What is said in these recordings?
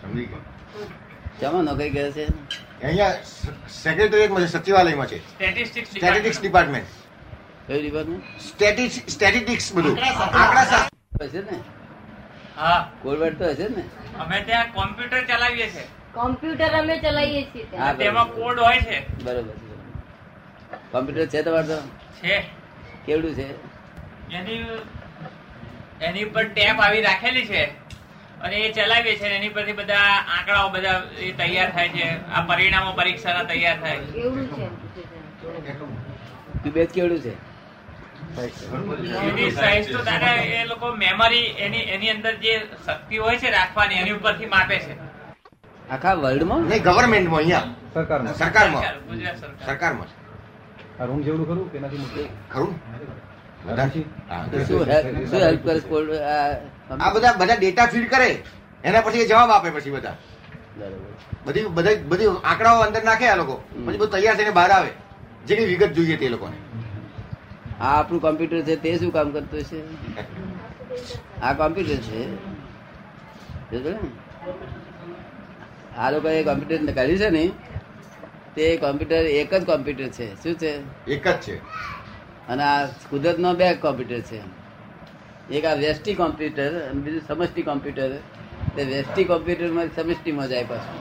સમજી ગયા. શામાં નોકરી કરે છે? અહીંયા સેક્રેટરીએટમાં છે સચિવાલયમાં છે. સ્ટેટિસ્ટિક્સ સ્ટેટિસ્ટિક્સ ડિપાર્ટમેન્ટ કયું ડિપાર્ટમેન્ટ સ્ટેટિસ્ટિક્સ બધું. આંકડા હશે ને? હા. કોલવાડ તો હશે ને? અમે ત્યાં કોમ્પ્યુટર ચલાવીએ છીએ. કોમ્પ્યુટર અમે ચલાવીએ છીએ હા, તેમાં કોડ હોય છે. બરોબર છે કોમ્પ્યુટર છે તમારે તો? છે. કેવડું છે? એની એની ઉપર ટેપ આવી રાખેલી છે. અને એ ચલાવીએ છીએ એની પરથી બધા આંકડાઓ બધા એ તૈયાર થાય છે. આ પરિણામો પરીક્ષાના તૈયાર થાય છે. કેવડું છે? એની સાઈઝ તો દાદા એ લોકો મેમરી એની એની અંદર જે શક્તિ હોય છે રાખવાની એની ઉપરથી માપે છે. આખા વર્લ્ડમાં નહીં ગવર્મેન્ટમાં અહીંયા. સરકારમાં. સરકારમાં. સરકાર, ગુજરાત સરકાર. સરકારમાં. આ રૂમ જેવડું ખરું કે નથી ખરું? શું હેલ્પ કરે આ બધા બધા ડેટા ફીડ કરે એના પછી જવાબ આપે પછી બધા. બધી બધા બધી આંકડાઓ અંદર નાખે આ લોકો. પછી બધું તૈયાર થઈને બહાર આવે. જેની વિગત જોઈએ તે લોકોને. આ આપણું કોમ્પ્યુટર છે તે શું કામ કરતું છે આ કોમ્પ્યુટર છે. આ ને? એ કોમ્પ્યુટર કર્યું છે ને તે કોમ્પ્યુટર એક જ કોમ્પ્યુટર છે. શું છે? એક જ છે. અને આ કુદરતનો બે કોમ્પ્યુટર છે. એક આ વેસ્ટી કોમ્પ્યુટર અને બીજું સમષ્ટિ કોમ્પ્યુટર. તે વેસ્ટી કોમ્પ્યુટરમાં સમષ્ટિમાં જાય પાછું.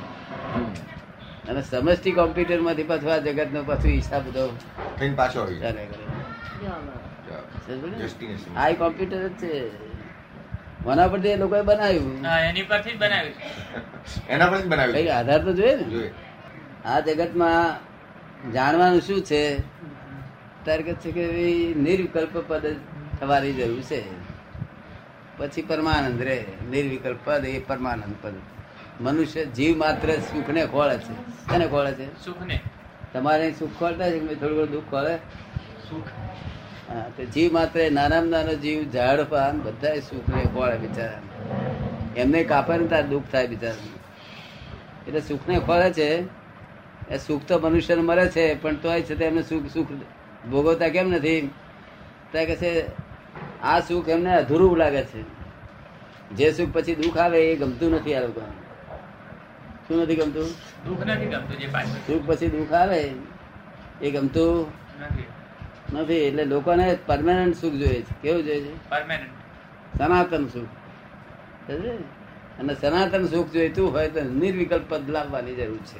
અને સમષ્ટિ કોમ્પ્યુટરમાંથી પાછું આ જગતનો પાછું હિસાબ બધો થઈને પાછો. આ કોમ્પ્યુટર જ છે. મના પરથી એ લોકોએ બનાવ્યું. એની પરથી બનાવ્યું એના પર બનાવ્યું કઈ આધાર તો જોઈએ ને? આ જગતમાં જાણવાનું શું છે? ત્યારે કે છે કે નિર્વિકલ્પ પદ થવાની જરૂર છે. પછી પરમાનંદ રે નિર્વિકલ્પ પદ એ પરમાનંદ પદ. મનુષ્ય જીવ માત્ર સુખને ખોળે છે. કોને ખોળે છે? સુખને. તમારે સુખ ખોળતા છે કે થોડું ઘણું દુઃખ ખોળે? હા તો જીવ માત્ર નાનામાં નાનો જીવ ઝાડ પાન બધા સુખને ખોળે બિચારા એમને કાપે ને તાર દુઃખ થાય બિચારા એટલે સુખને ખોળે છે. એ સુખ તો મનુષ્યને મળે છે પણ તોય છે એમને સુખ સુખ ભોગવતા કેમ નથી? ત્યાં કે છે આ સુખ એમને અધૂરું લાગે છે. જે સુખ પછી દુઃખ આવે એ ગમતું નથી આ લોકો શું નથી ગમતું? દુઃખ નથી ગમતું જે સુખ પછી દુઃખ આવે એ ગમતું નથી. એટલે લોકોને પરમાનન્ટ સુખ જોઈએ છે. કેવું જોઈએ છે? પરમાનન્ટ સનાતન સુખ. અને સનાતન સુખ જોઈતું હોય તો નિર્વિકલ્પ પદ લાવવાની જરૂર છે.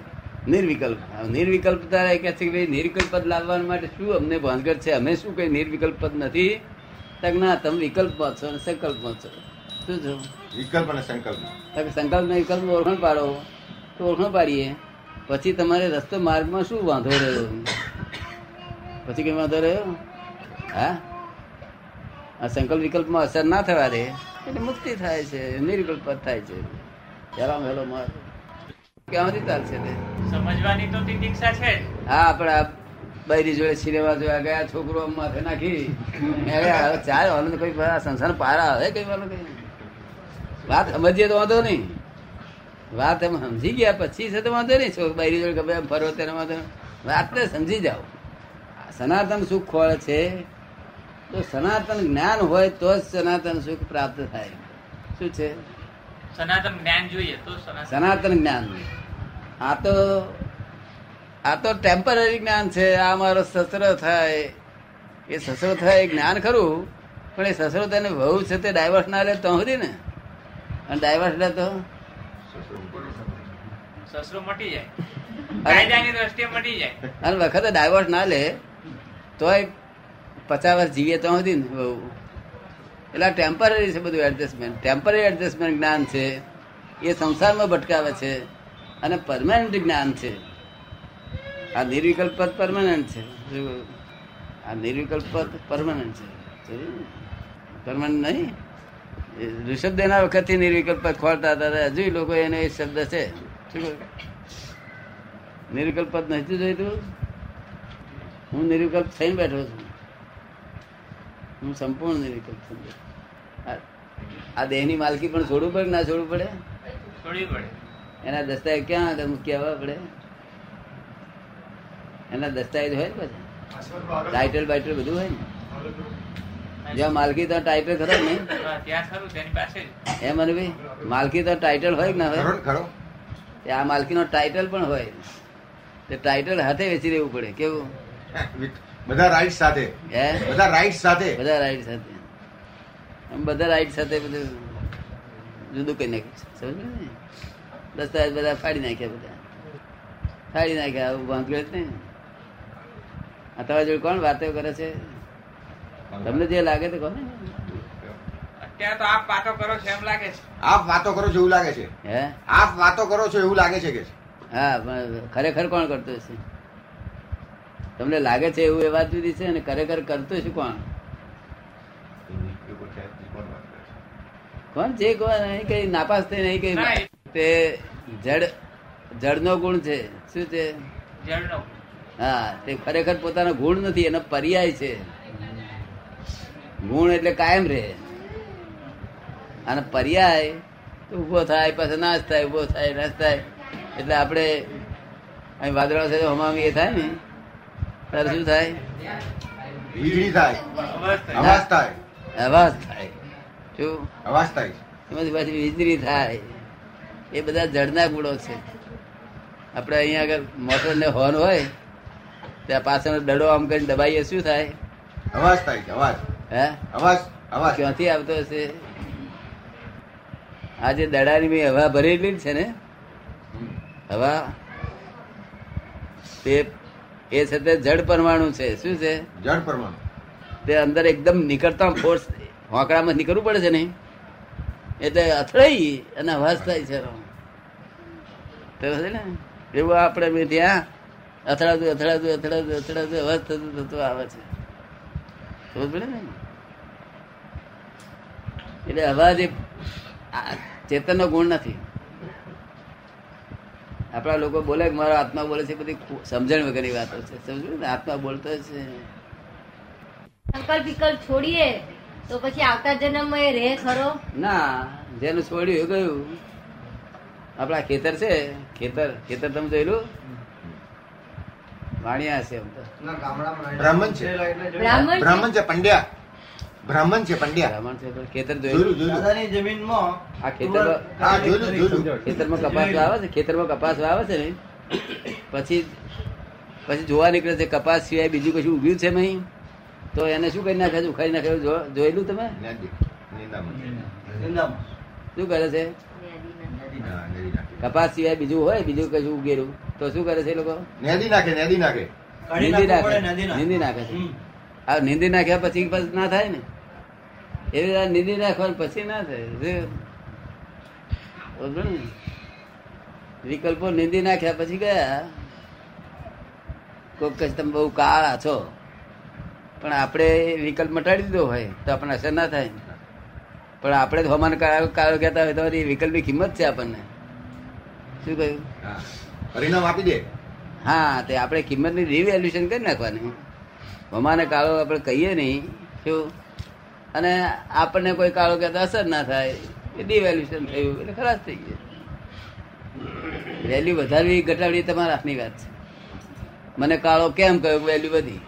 નિર્વિકલ્પ. હવે નિર્વિકલ્પ તારે કહે છે કે ભાઈ નિર્વિકલ્પ પદ લાવવા માટે શું અમને ભાનગઢ છે? અમે શું કઈ નિર્વિકલ્પ પદ નથી? ના તમે વિકલ્પમાં છો અને સંકલ્પમાં છો. શું છો? વિકલ્પ અને સંકલ્પ. તમે સંકલ્પ ને વિકલ્પ ઓળખણ પાડો તો ઓળખણ પાડીએ. પછી તમારે રસ્તો માર્ગમાં શું વાંધો રહ્યો? પછી કઈ વાંધો રહ્યો? હા? આ સંકલ્પ વિકલ્પમાં અસર ના થવા દે એટલે મુક્તિ થાય છે નિર્વિકલ્પ થાય છે. પહેલા વહેલો માર્ગ. ક્યાંથી ચાલશે તે? સમજવાની તો દીક્ષા છે હા આપણે આ બૈરી જોડે સિનેમા જોયા ગયા છોકરો માથે નાખી. હવે ચાલ વાળો કોઈ સંસાર પારા આવે કઈ વાળો કઈ વાત સમજીએ તો વાંધો નહીં. વાત એમ સમજી ગયા પછી છે તો વાંધો નહીં. છોકરો બૈરી જોડે ગમે ફરો તેને વાંધો. વાતને સમજી જાઓ. સનાતન સુખ ખોળે છે. તો સનાતન જ્ઞાન હોય તો જ સનાતન સુખ પ્રાપ્ત થાય. શું છે? સનાતન જ્ઞાન જોઈએ તો સનાતન જ્ઞાન. આ તો આ તો ટેમ્પરરી જ્ઞાન છે આ મારો સસરો થાય. એ સસરો થાય એ જ્ઞાન ખરું પણ એ સસરો તેને વહુ છે તે ડાયવર્સ ના લે તો સુધી ને. અને ડાયવર્સ લે તો? સસરો મટી જાય. મટી જાય. અને વખતે ડાયવર્સ ના લે તોય પચાસ વર્ષ જીવીએ તો સુધી ને વહુ. એટલે ટેમ્પરરી છે બધું એડજસ્ટમેન્ટ ટેમ્પરરી એડજસ્ટમેન્ટ જ્ઞાન છે એ સંસારમાં ભટકાવે છે અને પરમાનન્ટ જ્ઞાન છે. આ નિર્વિકલ્પ પદ પરમાનન્ટ છે? આ નિર્વિકલ્પ પદ પરમાનન્ટ છે. પરમાનન્ટ નહીં? એ ઋષભદેવના વખતથી નિર્વિકલ્પ પદ ખોલતા હતા. હજુ લોકો એને એ શબ્દ છે. શું? નિર્વિકલ્પ પદ નથી જોઈતું? હું નિર્વિકલ્પ થઈને બેઠો છું. હું સંપૂર્ણ નિર્વિકલ્પ છું. આ- આ દેહની માલકી પણ છોડવું પડે ના છોડવું પડે? છોડવી પડે. એના દસ્તાવેજ ક્યાં મૂકી આવવા પડે? એના દસ્તાવેજ હોય ને પછી? ટાઇટલ બાઇટલ બધું હોય ને? જ્યાં માલકી તો ટાઇટલ ખરો ને હા, ત્યાં ખરું તેની પાસે જ. એમ મને ભાઈ માલકી તો ટાઇટલ હોય ના હોય? ને આ માલકીનો ટાઇટલ પણ હોય. તે ટાઇટલ હાથે વેચી દેવું પડે કેવું? બધા રાઈટ સાથે. હે? બધા રાઈટ સાથે. બધા રાઈટ સાથે. આમ બધા રાઈટ સાથે બધું જુદું કરી નાખ્યું સમજ ને દસ્તાવેજ બધા ફાડી નાખ્યા બધા. ફાડી નાખ્યા આવું ભાંગ્યું જ નહીં. તમારા જોડે કોણ વાતો કરે છે? તમને જે લાગે તો કોને? અત્યારે તો આપ વાતો કરો છો એમ લાગે છે. આપ વાતો કરો છો એવું લાગે છે? હે? આપ વાતો કરો છો એવું લાગે છે કે હા ખરેખર કોણ કરતું હશે? તમને લાગે છે એવું એ વાત જુદી છે અને ખરેખર કરતો છે કોણ? કોણ જે કોણ નહીં કઈ નાપાસ થઈ નહીં કઈ તે જડ જડનો ગુણ છે. શું છે? જળનો હા તે ખરેખર પોતાનો ગુણ નથી એનો પર્યાય છે. ગુણ એટલે કાયમ રહે. અને પર્યાય ઊભો થાય પછી નાશ થાય ઊભો થાય નાશ થાય. એટલે આપણે અહીં વાદળા છે હમામી એ થાય ને ત્યારે શું થાય? વીજળી થાય અવાજ થાય. અવાજ થાય. શું? અવાજ થાય. એમાંથી પાછી વીજળી થાય. એ બધા જળના ગુણો છે. આપણે અહીંયા આગળ મોટર ને હોર્ન હોય ત્યાં પાછળ દડો આમ કરીને દબાઈએ શું થાય? અવાજ થાય છે અવાજ. હે? અવાજ અવાજ. ક્યાંથી આવતો હશે? આ જે દડાની મેં હવા ભરેલી છે ને? હવા? તે એ છે તે જડ પરમાણુ છે. શું છે? જળ પરમાણુ. તે અંદર એકદમ નીકળતા ફોર્સ હોંકડામાં નીકળવું પડે છે ને? એટલે અથડાઈ અને અવાજ થાય છે. તો ને? એવું આપણે મેં ત્યાં અથડાતું અથડાતું અથડાતું અથડાતું અવાજ થતું થતું આવે છે. ખબર પડે ને? એટલે અવાજ એ ચેતનનો ગુણ નથી. આપણા લોકો બોલે કે મારો આત્મા બોલે છે બધી સમજણ વગરની વાતો છે. સમજ્યું ને? આત્મા બોલતો છે. સંકલ્પ વિકલ્પ છોડીએ તો પછી આવતા જન્મમાં એ રહે ખરો? ના જેનું છોડ્યું એ ગયું. આપણા ખેતર છે ખેતર ખેતર તમે જોયેલું? વાણિયા તો. બ્રાહ્મણ છે. બ્રાહ્મણ છે? પંડ્યા. બ્રાહ્મણ છે પંડ્યા. બ્રાહ્મણ છે પણ ખેતર દાદાની જમીનમાં આ ખેતરમાં હા ખેતરમાં કપાસ વાવે છે? ખેતરમાં કપાસ વાવે છે ને પછી પછી જોવા નીકળે છે કપાસ સિવાય બીજું કશું ઉગ્યું છે નહીં? તો એને શું કરી નાખે છે? ઉખાડી નાખે જોયેલું તમે. શું કરે છે. કપાસ સિવાય બીજું હોય બીજું કશું ઉગેલું? તો શું કરે છે લોકો? નેદી નાખે નેદી નાખે. નીંદી નાખે. પડે, નદી નાખે. નીંદી નાખે. છે આ નીંદી નાખ્યા પછી ના થાય ને? એવી રીતે નીંદી નાખવાનું પછી ના થાય? વિકલ્પો નીંદી નાખ્યા પછી ગયા. કોક કહેશે તમે બહુ કાળા છો. પણ આપણે વિકલ્પ મટાડી દીધો હોય તો આપણને અસર ના થાય પણ આપણે જ હમાન કાળો કાળો કહેતા હોય તો એ વિકલ્પની કિંમત છે આપણને. શું કહ્યું? હા. પરિણામ આપી દે. હા, તે આપણે કિંમતની રિવેલ્યુશન કરી નાખવાની. મમાને કાળો આપણે કહીએ નહીં, શું? અને આપણને કોઈ કાળો કહેતા અસર ના થાય, એ ડિવેલ્યુશન થયું, એટલે ખરાબ થઈ ગયું. વેલ્યુ વધારવી, ઘટાડવી તમારા હાથની વાત છે. મને કાળો કેમ કહ્યો વેલ્યુ વધી?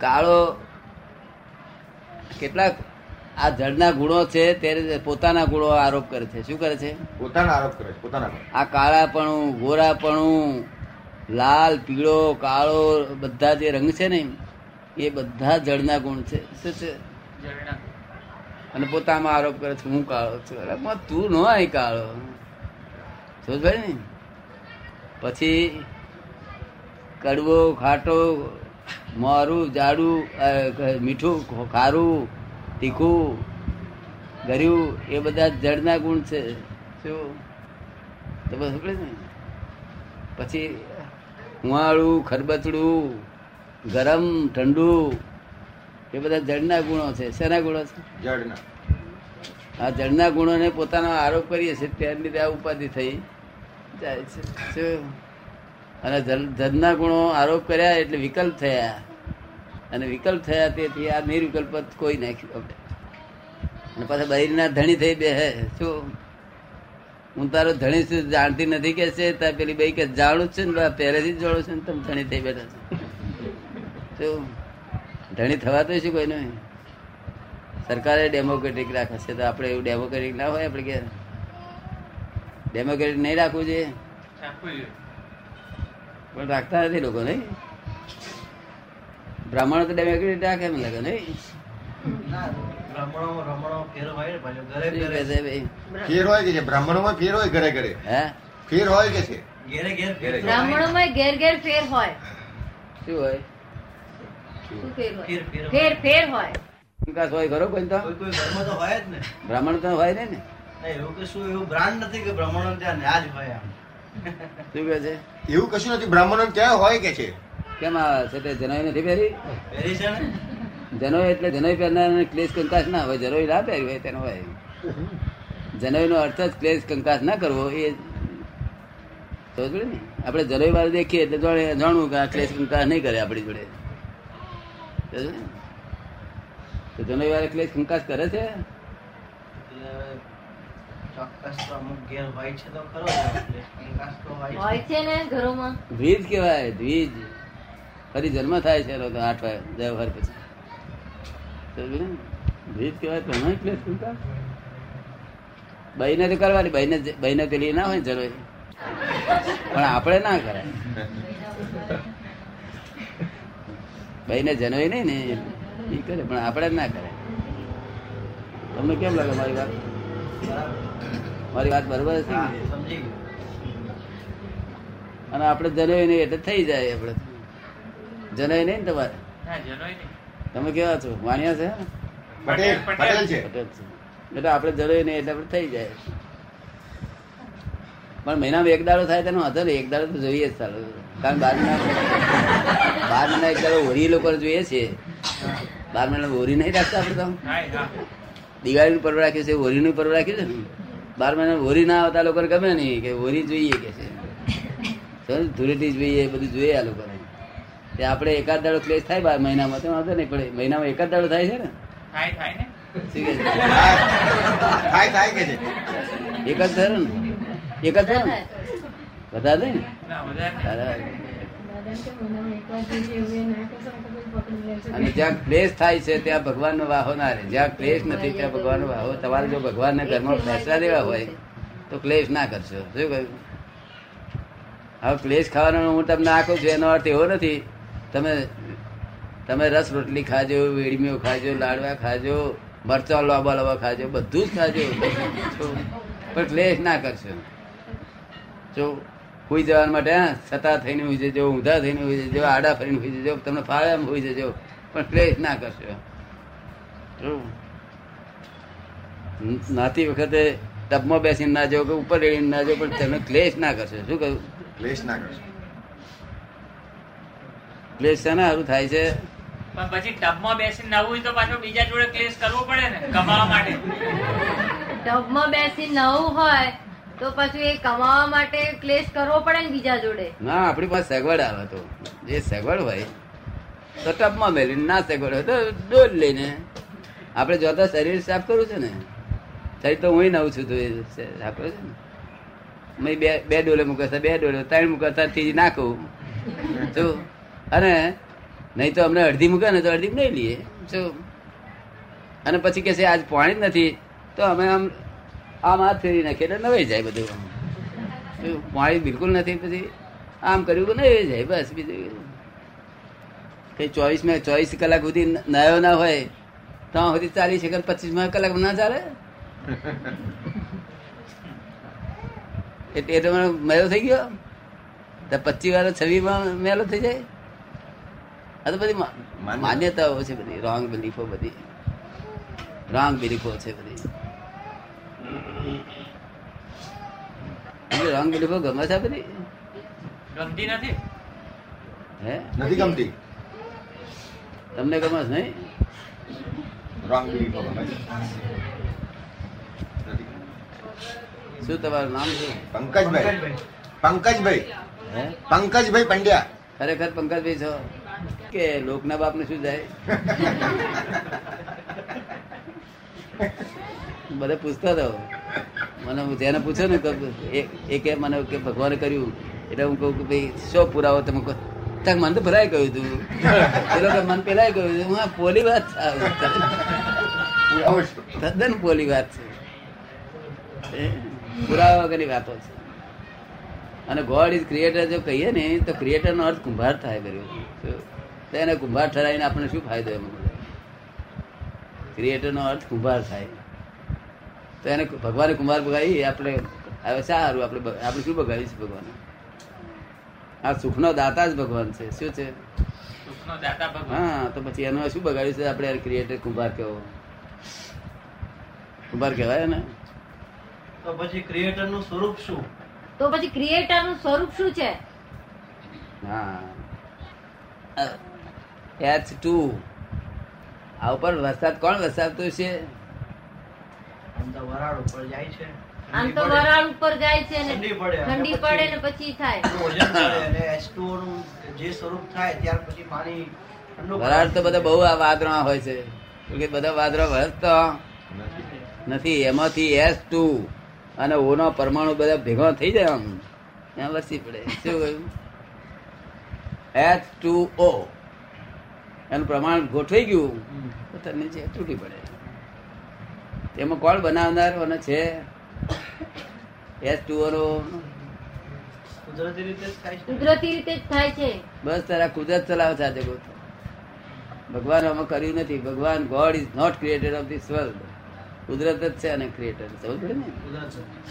કાળો કેટલાક આ જળના ગુણો છે ત્યારે પોતાના ગુણો આરોપ કરે છે. શું કરે છે? પોતાના આરોપ કરે છે, પોતાના આ કાળાપણું ગોરાપણું લાલ પીળો કાળો બધા જે રંગ છે ને એ બધા જળના ગુણ છે. શું છે? અને પોતામાં આરોપ કરે છે હું કાળો છું. તું નો આય કાળો. સમજ ભાઈ ને? પછી કડવો ખાટો મોરું જાડું મીઠું ખારું તીખું ગર્યું એ બધા જળના ગુણ છે. શું? તો બસ ને? પછી હુંવાળું ખરબચડું ગરમ ઠંડુ એ બધા જળના ગુણો છે. શેના ગુણો છે? જળના. આ જળના ગુણોને પોતાનો આરોપ કરીએ છીએ ત્યાર લીધે આ ઉપાધિ થઈ જાય છે. અને જળના ગુણો આરોપ કર્યા એટલે વિકલ્પ થયા. અને વિકલ્પ થયા તેથી આ નિર્વિકલ્પ કોઈ નાખ્યું આપણે. અને પાછા બૈરીના ધણી થઈ બે શું? હું તારો ધણી છું જાણતી નથી કે છે? તાર પેલી બે કે જાણું છે ને પહેલેથી જ જાણું છું ને તમે ધણી થઈ બેઠા છો. શું? ધણી થવા તો શું કોઈ નહીં. સરકારે ડેમોક્રેટિક રાખે છે તો આપણે એવું ડેમોક્રેટિક ના હોય આપણે કે ડેમોક્રેટિક નહીં રાખવું જોઈએ. પણ રાખતા નથી લોકો નહીં? બ્રાહ્મણો તો ડેમોક્રેટ રાખે મને લાગે નહીં ના બ્રાહ્મણો રમણો ફેર હોય ને કે છે? બ્રાહ્મણોમાં ફેર હોય ઘરે ઘરે? હે? ફેર હોય કે છે? ઘેરે ઘેર ફેર ઘેરે ઘેર. ઘેર ઘેર ફેર હોય. શું હોય? ફેર ફેર ફેર ફેર ફેર હોય. વિકાસ હોય ખરો કોઈ તો? હોય જ ને. બ્રાહ્મણ તો હોય ને? એવું કશું એવું બ્રાન્ડ નથી કે બ્રાહ્મણો ત્યાં ન્યા જ હોય આમ. શું કે છે? એવું કશું નથી? બ્રાહ્મણો ત્યાં હોય કે છે? કેમ આવે છે તે જનોઈ નથી પહેરી? જનોઈ એટલે જનોઈ પહેરનાર ક્લેશ કંકાસ ના હોય જનોઈ ના પહેરી હોય તેનો હોય. જનોઈ નો અર્થ જ ક્લેશ કંકાસ ના કરવો એ સમજ ને? આપણે જનોઈ વાળા દેખીએ એટલે જોડે જાણવું કે આ ક્લેશ કંકાસ નહીં કરે આપણી જોડે? તો જનોઈ વાળા ક્લેશ કંકાસ કરે છે? એટલે ચોક્કસ તો હોય છે તો ખરો જ એટલે કંકાસ તો હોય છે. હોય છે ને ઘરોમાં. દ્વિજ કેવાય દ્વિજ. ફરી જન્મ થાય છે એનો તો આઠ વ્યવહાર પછી? દ્વિજ કહેવાય તો ક્લેશ કંકાસ બહીને તો કરવાની બહીને બહીને પેલી ના હોય જરૂર. પણ આપણે ના કરાય. બહીને જનોય નહીં ને એ. કરે પણ આપણે ના કરે તમને કેમ લાગે મારી વાત? મારી વાત બરોબર છે અને આપણે જનોય નહીં એટલે થઈ જાય આપણે. જનોય નહીં ને તમારે. તમે કેવા છો? વાણિયા છે પટેલ પટેલ. છે. એટલે આપણે જનોય નહીં એટલે આપણે થઈ જાય. પણ મહિનામાં એક દાડો થાય તેનો હતો ને એક દાડો તો જોઈએ જ ચાલો. કારણ બાર મહિના બાર મહિના એક દાડો હોરી લોકો જોઈએ છે. બાર મહિના હોરી નહીં રાખતા આપણે તો. હા, હા. દિવાળીનું પર્વ રાખ્યું છે હોરીનું પર્વ રાખ્યું છે ને? બાર મહિના હોરી ના આવતા લોકોને ગમે નહીં કે હોરી જોઈએ કે છે? ધૂળેટી જોઈએ બધું જોઈએ આ લોકોને. તે આપણે એકાદ દાડો ક્લેશ થાય બાર મહિનામાં તો વાંધો નહીં પડે મહિનામાં એકાદ દાડો થાય છે ને? થાય થાય ને? થાય થાય કે છે? એક જ થયો ને? એક જ થયો ને? બધા થાય ને? ના અને જ્યાં ક્લેશ થાય છે ત્યાં ભગવાનનો વાહો ના રહે. જ્યાં ક્લેશ નથી ત્યાં ભગવાનનો વાહો. તમારે જો ભગવાનના ઘરમાં ફેસલા દેવા હોય તો ક્લેશ ના કરશો. શું કહ્યું? હવે ક્લેશ ખાવાનો હું તમને આખું છું એનો અર્થ એવો નથી. તમે તમે રસ રોટલી ખાજો, વેડમીઓ ખાજો, લાડવા ખાજો, મરચા લાંબા લાંબા ખાજો, બધું જ ખાજો. પણ ક્લેશ ના કરશો. જો હુઈ જવા માટે, હા છતાં થઈને હુઈ જજો ઊંધા થઈને હુઈ જજો આડા ફરીને હોઈ જજો તમને ફાવે એમ હુઈ જજો પણ ક્લેશ ના કરશો. નાતી વખતે ટબમાં બેસીને ના જાઓ કે ઉપર રેડીને ના જાઓ, પણ તમે ક્લેશ ના કરશો. શું કહ્યું? ક્લેશ ના કરશો. ક્લેશ છે ને સારું થાય છે. પણ પછી ટબમાં બેસીને નવું હોય તો પાછો બીજા જોડે ક્લેશ કરવો પડે ને કમાવા માટે. ટબમાં બેસી નવું હોય તો પછી એ કમાવા માટે ક્લેશ કરવો પડે ને બીજા જોડે. ના આપણી પાસે સગવડ આવે તો. જે સગવડ હોય તો ટબમાં મેળવીને ના સગવડ હોય તો ડોલ લઈને. આપણે જોતા શરીર સાફ કરવું છે ને શરીર તો હું નવું છું તો એ સાફ કરું છે ને. મેં બે બે ડોલે મૂકતા બે ડોલે ત્રણ મૂકતા ત્રીજી નાખું. શું અને નહીં તો અમને અડધી મૂકે ને તો અડધી નહીં લઈએ શું અને પછી કે છે આજ પાણી જ નથી. તો અમે આમ આમ હાથ ફેરી નાખીએ એટલે નવાઈ જાય બધું. આમ પાણી બિલકુલ નથી પછી આમ કર્યું કે નવાઈ જાય બસ બીજું કઈ. ચોવીસમાં ચોવીસ કલાક સુધી નયો ના હોય તો સુધી ચાલીસ સેકન્ડ પચીસમાં કલાક ના ચાલે? એટલે એ તો મેલો થઈ ગયો. તો પચીસ વાર છવ્વીસમાં મેલો થઈ જાય. આ તો બધી માન્યતાઓ છે બધી. રોંગ બિલીફો બધી. રોંગ બિલીફો છે બધી. રોંગ બિલીફો ગમે છે બધી? ગમતી નથી? હે? નથી ગમતી. તમને ગમે છે નહીં? રોંગ બિલીફો ગમે છે. શું તમારું નામ શું? પંકજભાઈ. પંકજભાઈ. હે? પંકજભાઈ પંડ્યા. ખરેખર પંકજભાઈ છો? કે લોકના બાપ ને શું જાય? બધા પૂછતા હતા. મને જેને પૂછો ને એ- એ કે મને કે ભગવાને કર્યું. એટલે હું કહું કે ભાઈ શો પુરાવો? તમે કહો તક મન તો ભરાય ગયું તું. પેલો કે મન પેલાય ગયું તું. હું પોલી વાત. તદ્દન પોલી વાત છે. પુરાવા વગરની વાતો છે. અને ગોડ ઇઝ ક્રિએટર જો કહીએ ને તો ક્રિએટર નો અર્થ કુંભાર થાય કર્યો તો એને કુંભાર ઠરાવીને આપણને શું ફાયદો એમાં? ક્રિએટરનો અર્થ કુંભાર થાય. તો એને ભગવાને કુંભાર બગાડી આપણે હવે સારું આપણે આપણે શું બગાડીશું ભગવાન? આ સુખનો દાતા જ ભગવાન છે શું છે? સુખનો દાતા ભગવાન. હા તો પછી એનું શું બગાડ્યું છે આપણે ક્રિએટર કુંભાર કેવો કુંભાર કહેવાય ને તો પછી ક્રિએટરનું સ્વરૂપ શું? તો પછી ક્રિએટરનું સ્વરૂપ શું છે? હા. એચ ટુ આ ઉપર વરસાદ કોણ વરસાદતું છે તો વરાળ ઉપર જાય છે. આમ તો વરાળ ઉપર જાય છે ને ઠંડી પડે. અને ઠંડી પછી- પડે ને પછી થાય. એનું વજન કરે અને H2O નું જે સ્વરૂપ થાય ત્યાર પછી પાણી વરાળ તો બધા બહુ આ વાદળા હોય છે. કે બધા વાદળા વરસતા નથી. એમાંથી એસ ટુ અને ઓનો નો પરમાણુ બધા ભેગો થઈ જાય આમ. ત્યાં વસી પડે. શું કહ્યું? એચ ટુ ઓ એનું પ્રમાણ ગોઠવાઈ ગયું. તો તને જે તૂટી પડે. તેમાં કોણ બનાવનાર અને છે? એસ ટુઓનો કુદરતી રીતે જ થાય છે. કુદરતી રીતે જ થાય છે. બસ તારા કુદરત ચલાવે છે જગત ભગવાન આમાં કર્યું નથી. ભગવાન god is not created of this world કુદરત જ છે અને ક્રિએટર સમજ ને? કુદરત છે.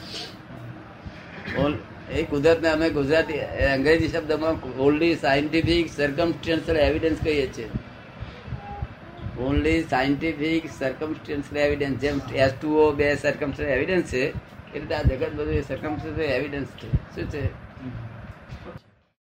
ઓલ- એ કુદરતને અમે ગુજરાતી એ અંગ્રેજી શબ્દમાં ઓલ્ડી સાયન્ટિફિક સર્કમસ્ટન્શિયલ એવિડન્સ કહીએ છીએ. ઓનલી સાયન્ટિફિક સર્કમસ્ટન્શિયલ એવિડન્સ જેમ એસ ટુ બે સર્કમસ્ટન્શિયલ એવિડન્સ છે એ રીતે આ જગત બધું સર્કમસ્ટન્શિયલ એવિડન્સ છે. શું છે?